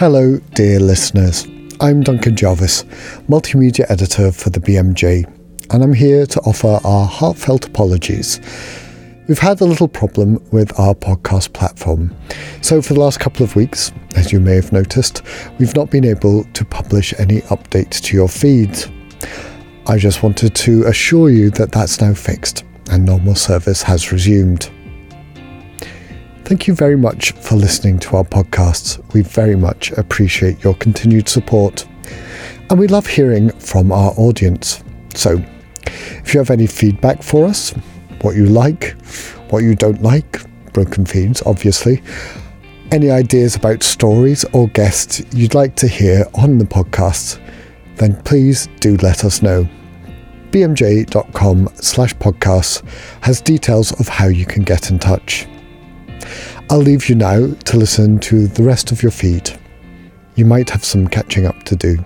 Hello, dear listeners. I'm Duncan Jarvis, multimedia editor for the BMJ, and I'm here to offer our heartfelt apologies. We've had a little problem with our podcast platform. So, for the last couple of weeks, as you may have noticed, we've not been able to publish any updates to your feed. I just wanted to assure you that that's now fixed and normal service has resumed. Thank you very much for listening to our podcasts. We very much appreciate your continued support. And we love hearing from our audience. So, if you have any feedback for us, what you like, what you don't like, broken feeds, obviously, any ideas about stories or guests you'd like to hear on the podcast, then please do let us know. bmj.com slash podcasts has details of how you can get in touch. I'll leave you now to listen to the rest of your feed. You might have some catching up to do.